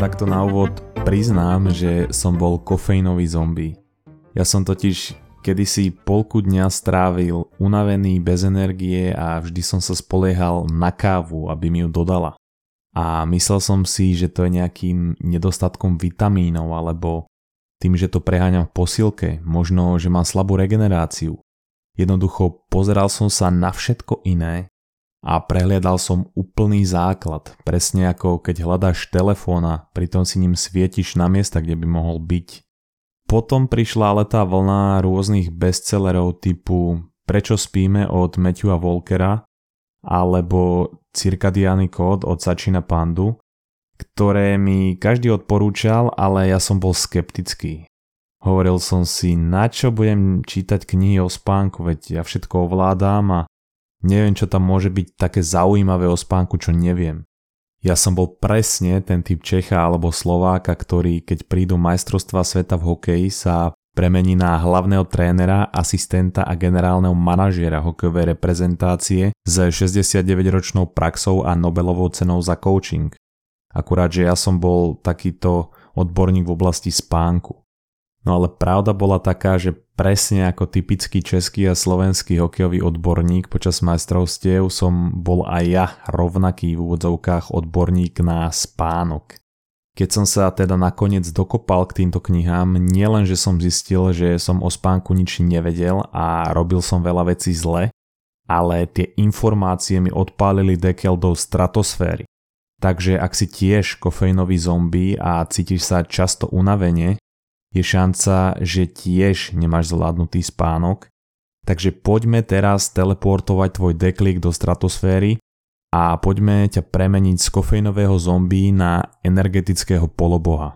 takto na úvod priznám, že som bol kofeínový zombie. Ja som totiž kedysi polku dňa strávil unavený, bez energie a vždy som sa spoliehal na kávu, aby mi ju dodala. A myslel som si, že to je nejakým nedostatkom vitamínov alebo tým, že to preháňam v posilke, možno, že mám slabú regeneráciu. Jednoducho pozeral som sa na všetko iné a prehliadal som úplný základ, presne ako keď hľadáš telefón a pritom si ním svietiš na miesta, kde by mohol byť. Potom prišla ale tá vlna rôznych bestsellerov typu Prečo spíme od Matthewa Volkera alebo Cirkadiány kód od Sačina Pandu, ktoré mi každý odporúčal, ale ja som bol skeptický. Hovoril som si, na čo budem čítať knihy o spánku, veď ja všetko ovládam a Neviem, čo tam môže byť také zaujímavé o spánku, čo neviem. Ja som bol presne ten typ Čecha alebo Slováka, ktorý keď prídu majstrovstva sveta v hokeji sa premení na hlavného trénera, asistenta a generálneho manažéra hokejovej reprezentácie s 69-ročnou praxou a Nobelovou cenou za coaching. Akurát, že ja som bol takýto odborník v oblasti spánku. No ale pravda bola taká, že presne ako typický český a slovenský hokejový odborník počas majstrovstiev som bol aj ja rovnaký v úvodzovkách odborník na spánok. Keď som sa teda nakoniec dokopal k týmto knihám, nielen, že som zistil, že som o spánku nič nevedel a robil som veľa vecí zle, ale tie informácie mi odpálili dekel do stratosféry. Takže ak si tiež kofeínový zombie a cítiš sa často unavene, je šanca, že tiež nemáš zvládnutý spánok. Takže poďme teraz teleportovať tvoj deklik do stratosféry a poďme ťa premeniť z kofeínového zombie na energetického poloboha.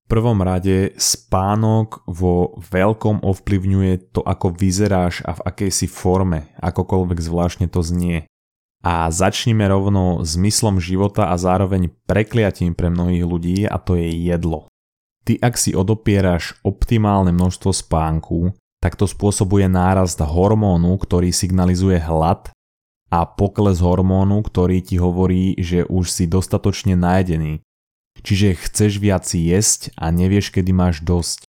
V prvom rade spánok vo veľkom ovplyvňuje to, ako vyzeráš a v akej si forme, akokoľvek zvláštne to znie. A začnime rovno zmyslom života a zároveň prekliatím pre mnohých ľudí a to je jedlo. Ty ak si odopieraš optimálne množstvo spánku, tak to spôsobuje nárast hormónu, ktorý signalizuje hlad a pokles hormónu, ktorý ti hovorí, že už si dostatočne najedený. Čiže chceš viac jesť a nevieš, kedy máš dosť.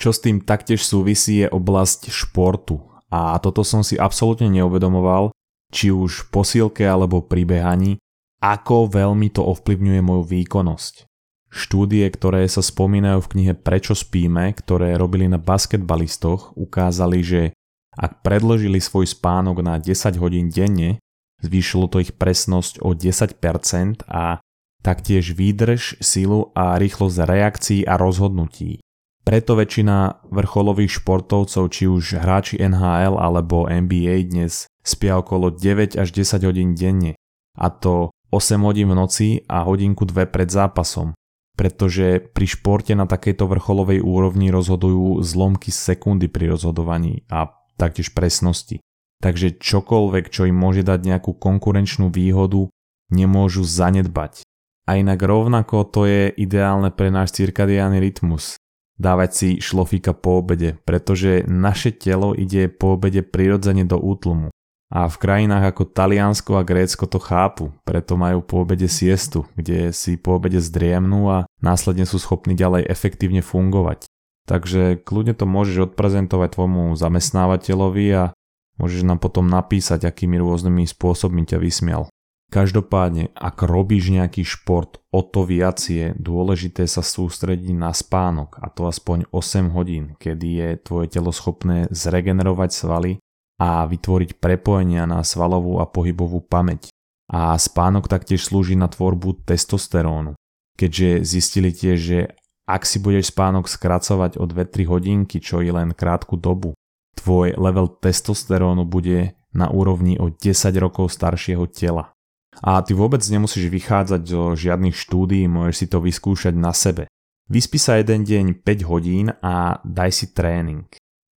Čo s tým taktiež súvisí je oblasť športu. A toto som si absolútne neuvedomoval, či už v posilke alebo pri behaní, ako veľmi to ovplyvňuje moju výkonnosť. Štúdie, ktoré sa spomínajú v knihe Prečo spíme, ktoré robili na basketbalistoch, ukázali, že ak predložili svoj spánok na 10 hodín denne, zvýšilo to ich presnosť o 10% a taktiež výdrž, silu a rýchlosť reakcií a rozhodnutí. Preto väčšina vrcholových športovcov, či už hráči NHL alebo NBA dnes spia okolo 9 až 10 hodín denne a to 8 hodín v noci a hodinku 2 pred zápasom, pretože pri športe na takejto vrcholovej úrovni rozhodujú zlomky sekundy pri rozhodovaní a taktiež presnosti. Takže čokoľvek, čo im môže dať nejakú konkurenčnú výhodu, nemôžu zanedbať. A inak rovnako to je ideálne pre náš cirkadiálny rytmus. Dávať si šlofíka po obede, pretože naše telo ide po obede prirodzene do útlumu. A v krajinách ako Taliansko a Grécko to chápu, preto majú po obede siestu, kde si po obede zdriemnú a následne sú schopní ďalej efektívne fungovať. Takže kľudne to môžeš odprezentovať tvojmu zamestnávateľovi a môžeš nám potom napísať, akými rôznymi spôsobmi ťa vysmial. Každopádne, ak robíš nejaký šport, o to viac je dôležité sa sústrediť na spánok, a to aspoň 8 hodín, kedy je tvoje telo schopné zregenerovať svaly a vytvoriť prepojenia na svalovú a pohybovú pamäť. A spánok taktiež slúži na tvorbu testosterónu, keďže zistili tiež, že ak si budeš spánok skracovať o 2-3 hodinky, čo je len krátku dobu, tvoj level testosterónu bude na úrovni o 10 rokov staršieho tela. A ty vôbec nemusíš vychádzať zo žiadnych štúdií, môžeš si to vyskúšať na sebe. Vyspí sa jeden deň 5 hodín a daj si tréning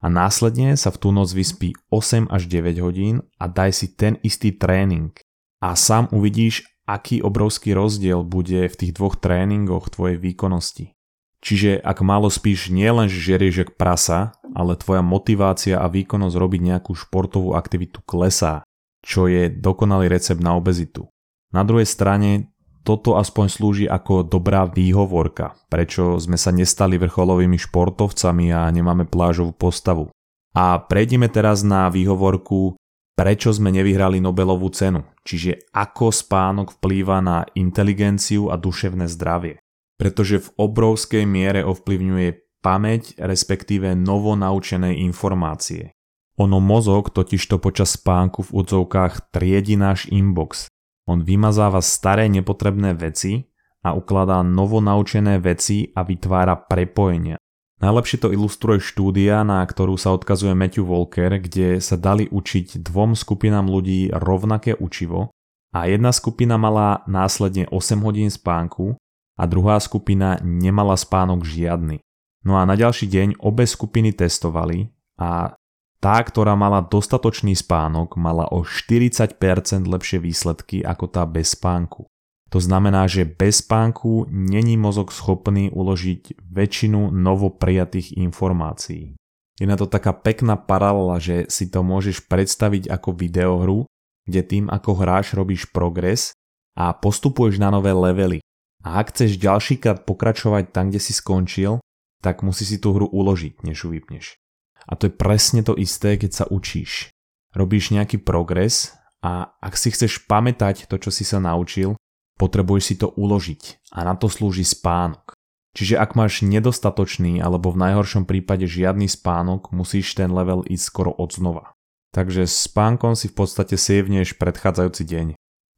a následne sa v tú noc vyspí 8 až 9 hodín a daj si ten istý tréning. A sám uvidíš, aký obrovský rozdiel bude v tých dvoch tréningoch tvojej výkonnosti. Čiže ak málo spíš, nielen že žerieš jak prasa, ale tvoja motivácia a výkonnosť robiť nejakú športovú aktivitu klesá. čo je dokonalý recept na obezitu. Na druhej strane toto aspoň slúži ako dobrá výhovorka, prečo sme sa nestali vrcholovými športovcami a nemáme plážovú postavu. A prejdime teraz na výhovorku, prečo sme nevyhrali Nobelovú cenu, čiže ako spánok vplýva na inteligenciu a duševné zdravie. Pretože v obrovskej miere ovplyvňuje pamäť, respektíve novonaučené informácie. Ono mozog totižto počas spánku v údzovkách triedi náš inbox on vymazáva staré nepotrebné veci a ukladá novonaučené veci a vytvára prepojenia. Najlepšie to ilustruje štúdia, na ktorú sa odkazuje Matthew Walker, kde sa dali učiť dvom skupinám ľudí rovnaké učivo a jedna skupina mala následne 8 hodín spánku a druhá skupina nemala spánok žiadny. No a na ďalší deň obe skupiny testovali a tá, ktorá mala dostatočný spánok, mala o 40% lepšie výsledky ako tá bez spánku. To znamená, že bez spánku není mozog schopný uložiť väčšinu novoprijatých informácií. Je na to taká pekná paralela, že si to môžeš predstaviť ako videohru, kde tým ako hráš robíš progres a postupuješ na nové levely. A ak chceš ďalšíkrát pokračovať tam, kde si skončil, tak musí si tú hru uložiť, než ju vypneš. A to je presne to isté, keď sa učíš. Robíš nejaký progres a ak si chceš pamätať to, čo si sa naučil, potrebuješ si to uložiť a na to slúži spánok. Čiže ak máš nedostatočný alebo v najhoršom prípade žiadny spánok, musíš ten level ísť skoro od znova. Takže spánkom si v podstate sievneš predchádzajúci deň.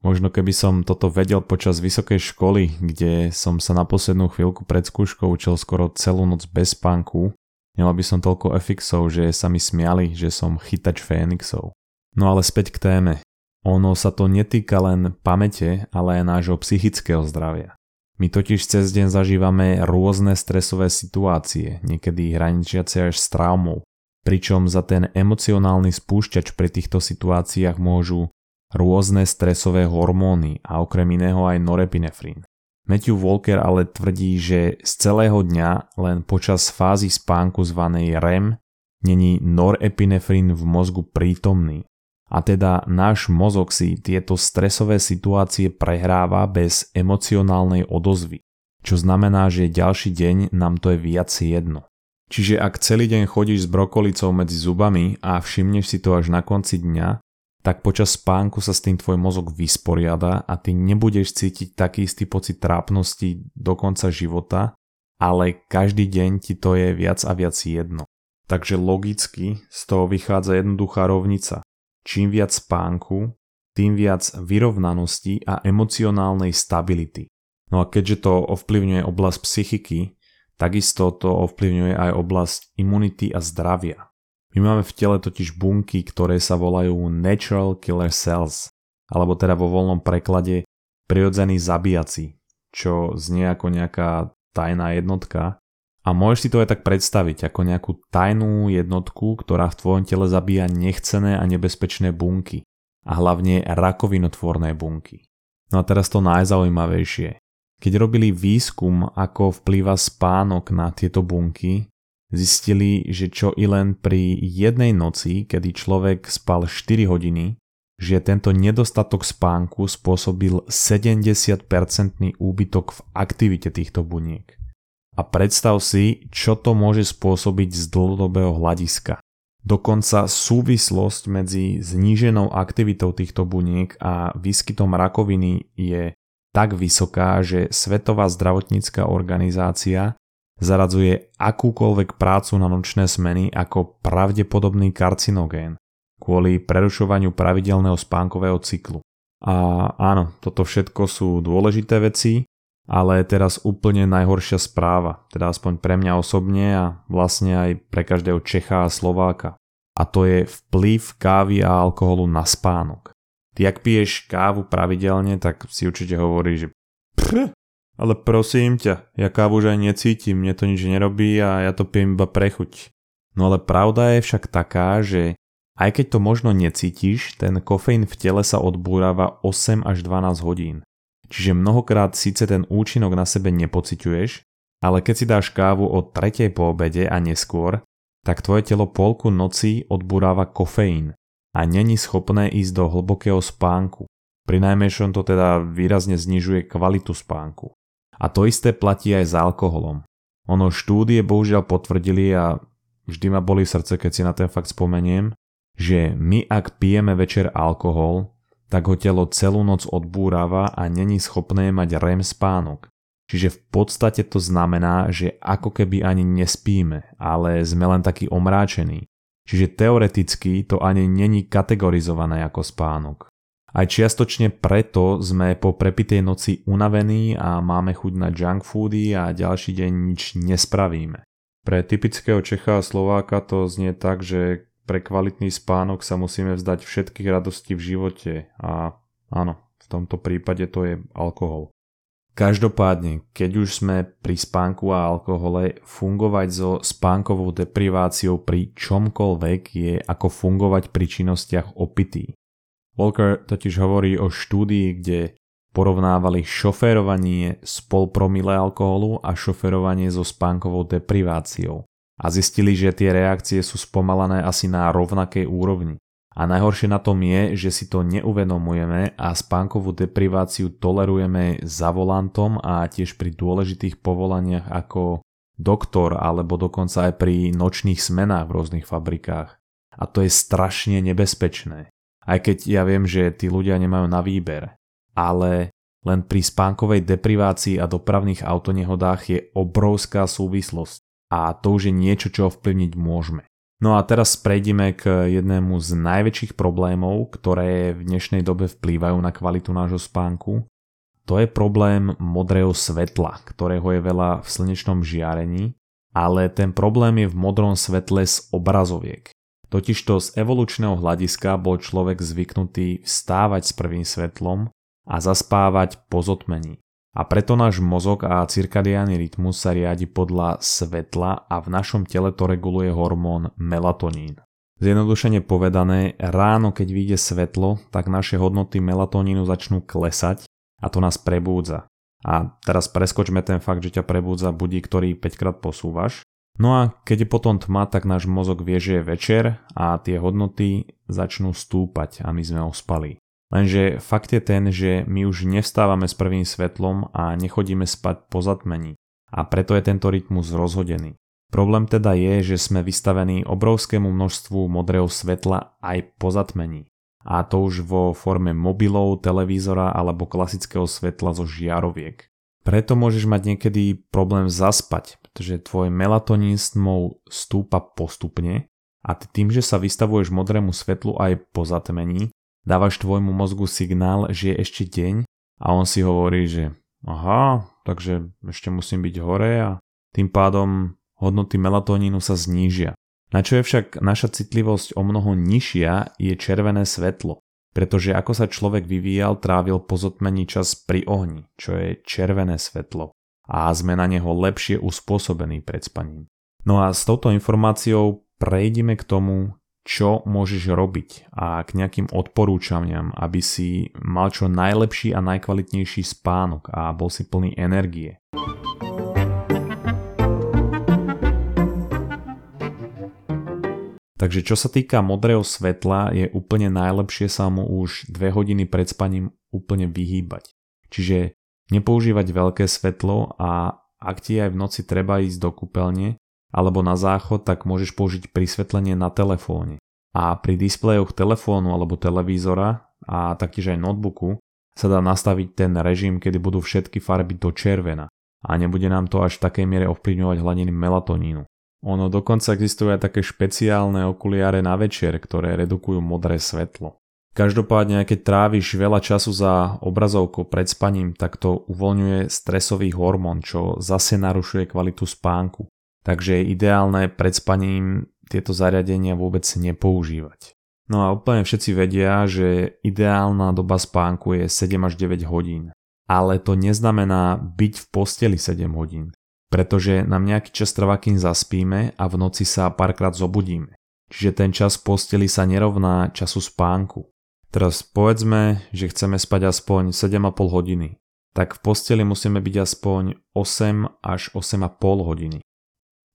Možno keby som toto vedel počas vysokej školy, kde som sa na poslednú chvíľku pred skúškou učil skoro celú noc bez spánku, Nemal by som toľko efixov, že sa mi smiali, že som chytač Fénixov. No ale späť k téme. Ono sa to netýka len pamäte, ale aj nášho psychického zdravia. My totiž cez deň zažívame rôzne stresové situácie, niekedy hraničiace až s traumou, pričom za ten emocionálny spúšťač pri týchto situáciách môžu rôzne stresové hormóny a okrem iného aj norepinefrín. Matthew Walker ale tvrdí, že z celého dňa len počas fázy spánku zvanej REM není norepinefrín v mozgu prítomný. A teda náš mozog si tieto stresové situácie prehráva bez emocionálnej odozvy, čo znamená, že ďalší deň nám to je viac jedno. Čiže ak celý deň chodíš s brokolicou medzi zubami a všimneš si to až na konci dňa, tak počas spánku sa s tým tvoj mozog vysporiada a ty nebudeš cítiť taký istý pocit trápnosti do konca života, ale každý deň ti to je viac a viac jedno. Takže logicky z toho vychádza jednoduchá rovnica. Čím viac spánku, tým viac vyrovnanosti a emocionálnej stability. No a keďže to ovplyvňuje oblasť psychiky, takisto to ovplyvňuje aj oblasť imunity a zdravia. My máme v tele totiž bunky, ktoré sa volajú Natural Killer Cells, alebo teda vo voľnom preklade prirodzený zabíjaci, čo znie ako nejaká tajná jednotka. A môžeš si to aj tak predstaviť ako nejakú tajnú jednotku, ktorá v tvojom tele zabíja nechcené a nebezpečné bunky. A hlavne rakovinotvorné bunky. No a teraz to najzaujímavejšie. Keď robili výskum, ako vplýva spánok na tieto bunky, Zistili, že čo i len pri jednej noci, kedy človek spal 4 hodiny, že tento nedostatok spánku spôsobil 70% úbytok v aktivite týchto buniek. A predstav si, čo to môže spôsobiť z dlhodobého hľadiska. Dokonca súvislosť medzi zníženou aktivitou týchto buniek a výskytom rakoviny je tak vysoká, že Svetová zdravotnícká organizácia zaradzuje akúkoľvek prácu na nočné smeny ako pravdepodobný karcinogén kvôli prerušovaniu pravidelného spánkového cyklu. A áno, toto všetko sú dôležité veci, ale teraz úplne najhoršia správa, teda aspoň pre mňa osobne a vlastne aj pre každého Čecha a Slováka. A to je vplyv kávy a alkoholu na spánok. Ty ak piješ kávu pravidelne, tak si určite hovorí, že pr, ale prosím ťa, ja kávu už aj necítim, mne to nič nerobí a ja to pijem iba prechuť. No ale pravda je však taká, že aj keď to možno necítiš, ten kofeín v tele sa odbúrava 8 až 12 hodín. Čiže mnohokrát síce ten účinok na sebe nepociťuješ, ale keď si dáš kávu o tretej po obede a neskôr, tak tvoje telo polku noci odburáva kofeín. a není schopné ísť do hlbokého spánku. Pri najmenšom to teda výrazne znižuje kvalitu spánku. A to isté platí aj s alkoholom. Ono štúdie bohužiaľ potvrdili a vždy ma boli srdce, keď si na ten fakt spomeniem, že my ak pijeme večer alkohol, tak ho telo celú noc odbúrava a není schopné mať REM spánok. Čiže v podstate to znamená, že ako keby ani nespíme, ale sme len takí omráčení. Čiže teoreticky to ani není kategorizované ako spánok. Aj čiastočne preto sme po prepitej noci unavení a máme chuť na junk foody a ďalší deň nič nespravíme. Pre typického Čecha a Slováka to znie tak, že pre kvalitný spánok sa musíme vzdať všetkých radostí v živote a áno, v tomto prípade to je alkohol. Každopádne, keď už sme pri spánku a alkohole, fungovať so spánkovou depriváciou pri čomkoľvek je ako fungovať pri činnostiach opitý. Walker totiž hovorí o štúdii, kde porovnávali šoférovanie s pol promile alkoholu a šoférovanie so spánkovou depriváciou. A zistili, že tie reakcie sú spomalané asi na rovnakej úrovni. A najhoršie na tom je, že si to neuvedomujeme a spánkovú depriváciu tolerujeme za volantom a tiež pri dôležitých povolaniach ako doktor alebo dokonca aj pri nočných smenách v rôznych fabrikách. A to je strašne nebezpečné. Aj keď ja viem, že tí ľudia nemajú na výber. Ale len pri spánkovej deprivácii a dopravných autonehodách je obrovská súvislosť. A to už je niečo, čo ovplyvniť môžeme. No a teraz prejdeme k jednému z najväčších problémov, ktoré v dnešnej dobe vplývajú na kvalitu nášho spánku. To je problém modrého svetla, ktorého je veľa v slnečnom žiarení, ale ten problém je v modrom svetle z obrazoviek. Totižto z evolučného hľadiska bol človek zvyknutý vstávať s prvým svetlom a zaspávať po zotmení. A preto náš mozog a cirkadiálny rytmus sa riadi podľa svetla a v našom tele to reguluje hormón melatonín. Zjednodušene povedané, ráno keď vyjde svetlo, tak naše hodnoty melatonínu začnú klesať a to nás prebúdza. A teraz preskočme ten fakt, že ťa prebúdza budík, ktorý 5 krát posúvaš No a keď je potom tma, tak náš mozog vie, že je večer a tie hodnoty začnú stúpať a my sme ospali. Lenže fakt je ten, že my už nevstávame s prvým svetlom a nechodíme spať po zatmení. A preto je tento rytmus rozhodený. Problém teda je, že sme vystavení obrovskému množstvu modrého svetla aj po zatmení. A to už vo forme mobilov, televízora alebo klasického svetla zo žiaroviek. Preto môžeš mať niekedy problém zaspať, pretože tvoj melatonín snmov stúpa postupne a ty tým, že sa vystavuješ modrému svetlu aj po zatmení, dávaš tvojmu mozgu signál, že je ešte deň a on si hovorí, že aha, takže ešte musím byť hore a tým pádom hodnoty melatonínu sa znížia. Na čo je však naša citlivosť o mnoho nižšia je červené svetlo pretože ako sa človek vyvíjal, trávil po zotmení čas pri ohni, čo je červené svetlo a sme na neho lepšie uspôsobení pred spaním. No a s touto informáciou prejdime k tomu, čo môžeš robiť a k nejakým odporúčaniam, aby si mal čo najlepší a najkvalitnejší spánok a bol si plný energie. Takže čo sa týka modrého svetla, je úplne najlepšie sa mu už 2 hodiny pred spaním úplne vyhýbať. Čiže nepoužívať veľké svetlo a ak ti aj v noci treba ísť do kúpeľne alebo na záchod, tak môžeš použiť prisvetlenie na telefóne. A pri displejoch telefónu alebo televízora a taktiež aj notebooku sa dá nastaviť ten režim, kedy budú všetky farby do červena a nebude nám to až v takej miere ovplyvňovať hladiny melatonínu. Ono dokonca existujú aj také špeciálne okuliare na večer, ktoré redukujú modré svetlo. Každopádne, keď tráviš veľa času za obrazovkou pred spaním, tak to uvoľňuje stresový hormón, čo zase narušuje kvalitu spánku. Takže je ideálne pred spaním tieto zariadenia vôbec nepoužívať. No a úplne všetci vedia, že ideálna doba spánku je 7 až 9 hodín. Ale to neznamená byť v posteli 7 hodín pretože nám nejaký čas trvá, kým zaspíme a v noci sa párkrát zobudíme. Čiže ten čas v posteli sa nerovná času spánku. Teraz povedzme, že chceme spať aspoň 7,5 hodiny. Tak v posteli musíme byť aspoň 8 až 8,5 hodiny.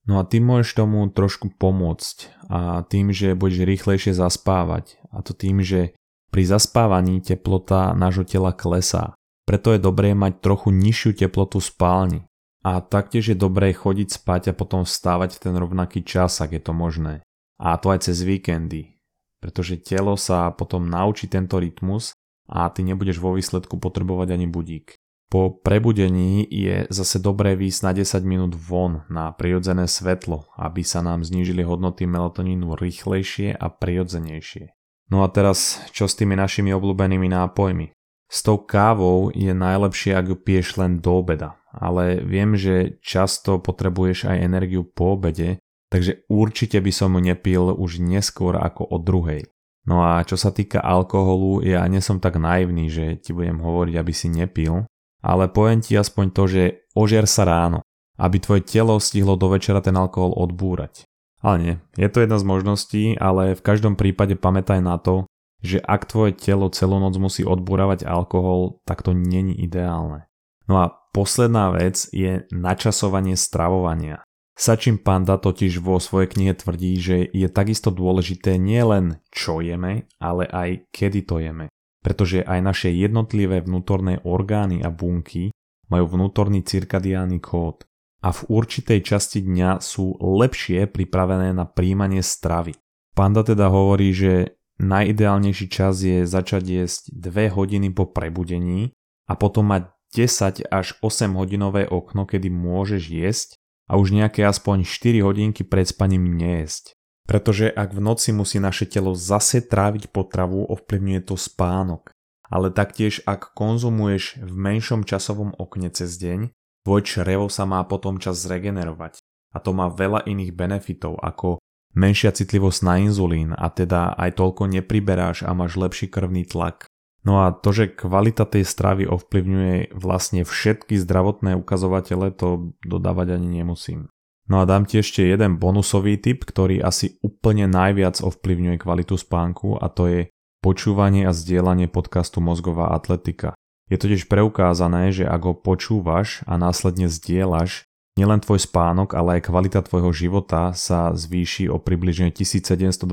No a ty môžeš tomu trošku pomôcť a tým, že budeš rýchlejšie zaspávať a to tým, že pri zaspávaní teplota nášho tela klesá. Preto je dobré mať trochu nižšiu teplotu spálni. A taktiež je dobré chodiť spať a potom vstávať v ten rovnaký čas, ak je to možné. A to aj cez víkendy. Pretože telo sa potom naučí tento rytmus a ty nebudeš vo výsledku potrebovať ani budík. Po prebudení je zase dobré výjsť na 10 minút von na prirodzené svetlo, aby sa nám znížili hodnoty melatonínu rýchlejšie a prirodzenejšie. No a teraz čo s tými našimi obľúbenými nápojmi? S tou kávou je najlepšie, ak ju piješ len do obeda, ale viem, že často potrebuješ aj energiu po obede, takže určite by som nepil už neskôr ako o druhej. No a čo sa týka alkoholu, ja nesom tak naivný, že ti budem hovoriť, aby si nepil, ale poviem ti aspoň to, že ožier sa ráno, aby tvoje telo stihlo do večera ten alkohol odbúrať. Ale nie, je to jedna z možností, ale v každom prípade pamätaj na to, že ak tvoje telo celú noc musí odbúravať alkohol, tak to není ideálne. No a posledná vec je načasovanie stravovania. Sačím Panda totiž vo svojej knihe tvrdí, že je takisto dôležité nielen čo jeme, ale aj kedy to jeme pretože aj naše jednotlivé vnútorné orgány a bunky majú vnútorný cirkadiálny kód a v určitej časti dňa sú lepšie pripravené na príjmanie stravy. Panda teda hovorí, že najideálnejší čas je začať jesť 2 hodiny po prebudení a potom mať 10 až 8 hodinové okno, kedy môžeš jesť a už nejaké aspoň 4 hodinky pred spaním nejesť. Pretože ak v noci musí naše telo zase tráviť potravu, ovplyvňuje to spánok. Ale taktiež ak konzumuješ v menšom časovom okne cez deň, tvoj črevo sa má potom čas zregenerovať. A to má veľa iných benefitov ako menšia citlivosť na inzulín a teda aj toľko nepriberáš a máš lepší krvný tlak. No a to, že kvalita tej stravy ovplyvňuje vlastne všetky zdravotné ukazovatele, to dodávať ani nemusím. No a dám ti ešte jeden bonusový tip, ktorý asi úplne najviac ovplyvňuje kvalitu spánku a to je počúvanie a zdieľanie podcastu Mozgová atletika. Je totiž preukázané, že ak ho počúvaš a následne zdieľaš, nielen tvoj spánok, ale aj kvalita tvojho života sa zvýši o približne 1728%.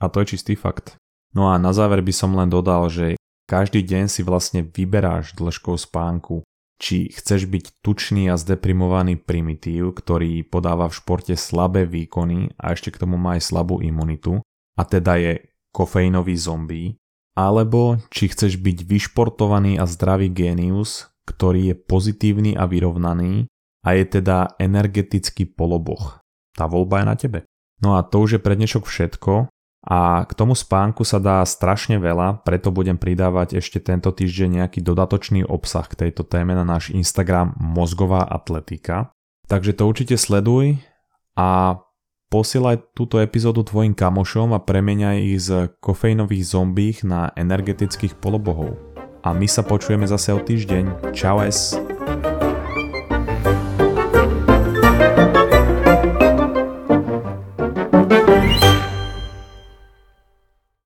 A to je čistý fakt. No a na záver by som len dodal, že každý deň si vlastne vyberáš dĺžkou spánku či chceš byť tučný a zdeprimovaný primitív, ktorý podáva v športe slabé výkony a ešte k tomu má aj slabú imunitu, a teda je kofeínový zombie, alebo či chceš byť vyšportovaný a zdravý génius, ktorý je pozitívny a vyrovnaný a je teda energetický poloboch. Tá voľba je na tebe. No a to už je pre dnešok všetko. A k tomu spánku sa dá strašne veľa, preto budem pridávať ešte tento týždeň nejaký dodatočný obsah k tejto téme na náš Instagram Mozgová atletika. Takže to určite sleduj a posielaj túto epizódu tvojim kamošom a premeniaj ich z kofeínových zombích na energetických polobohov. A my sa počujeme zase o týždeň. Čau es!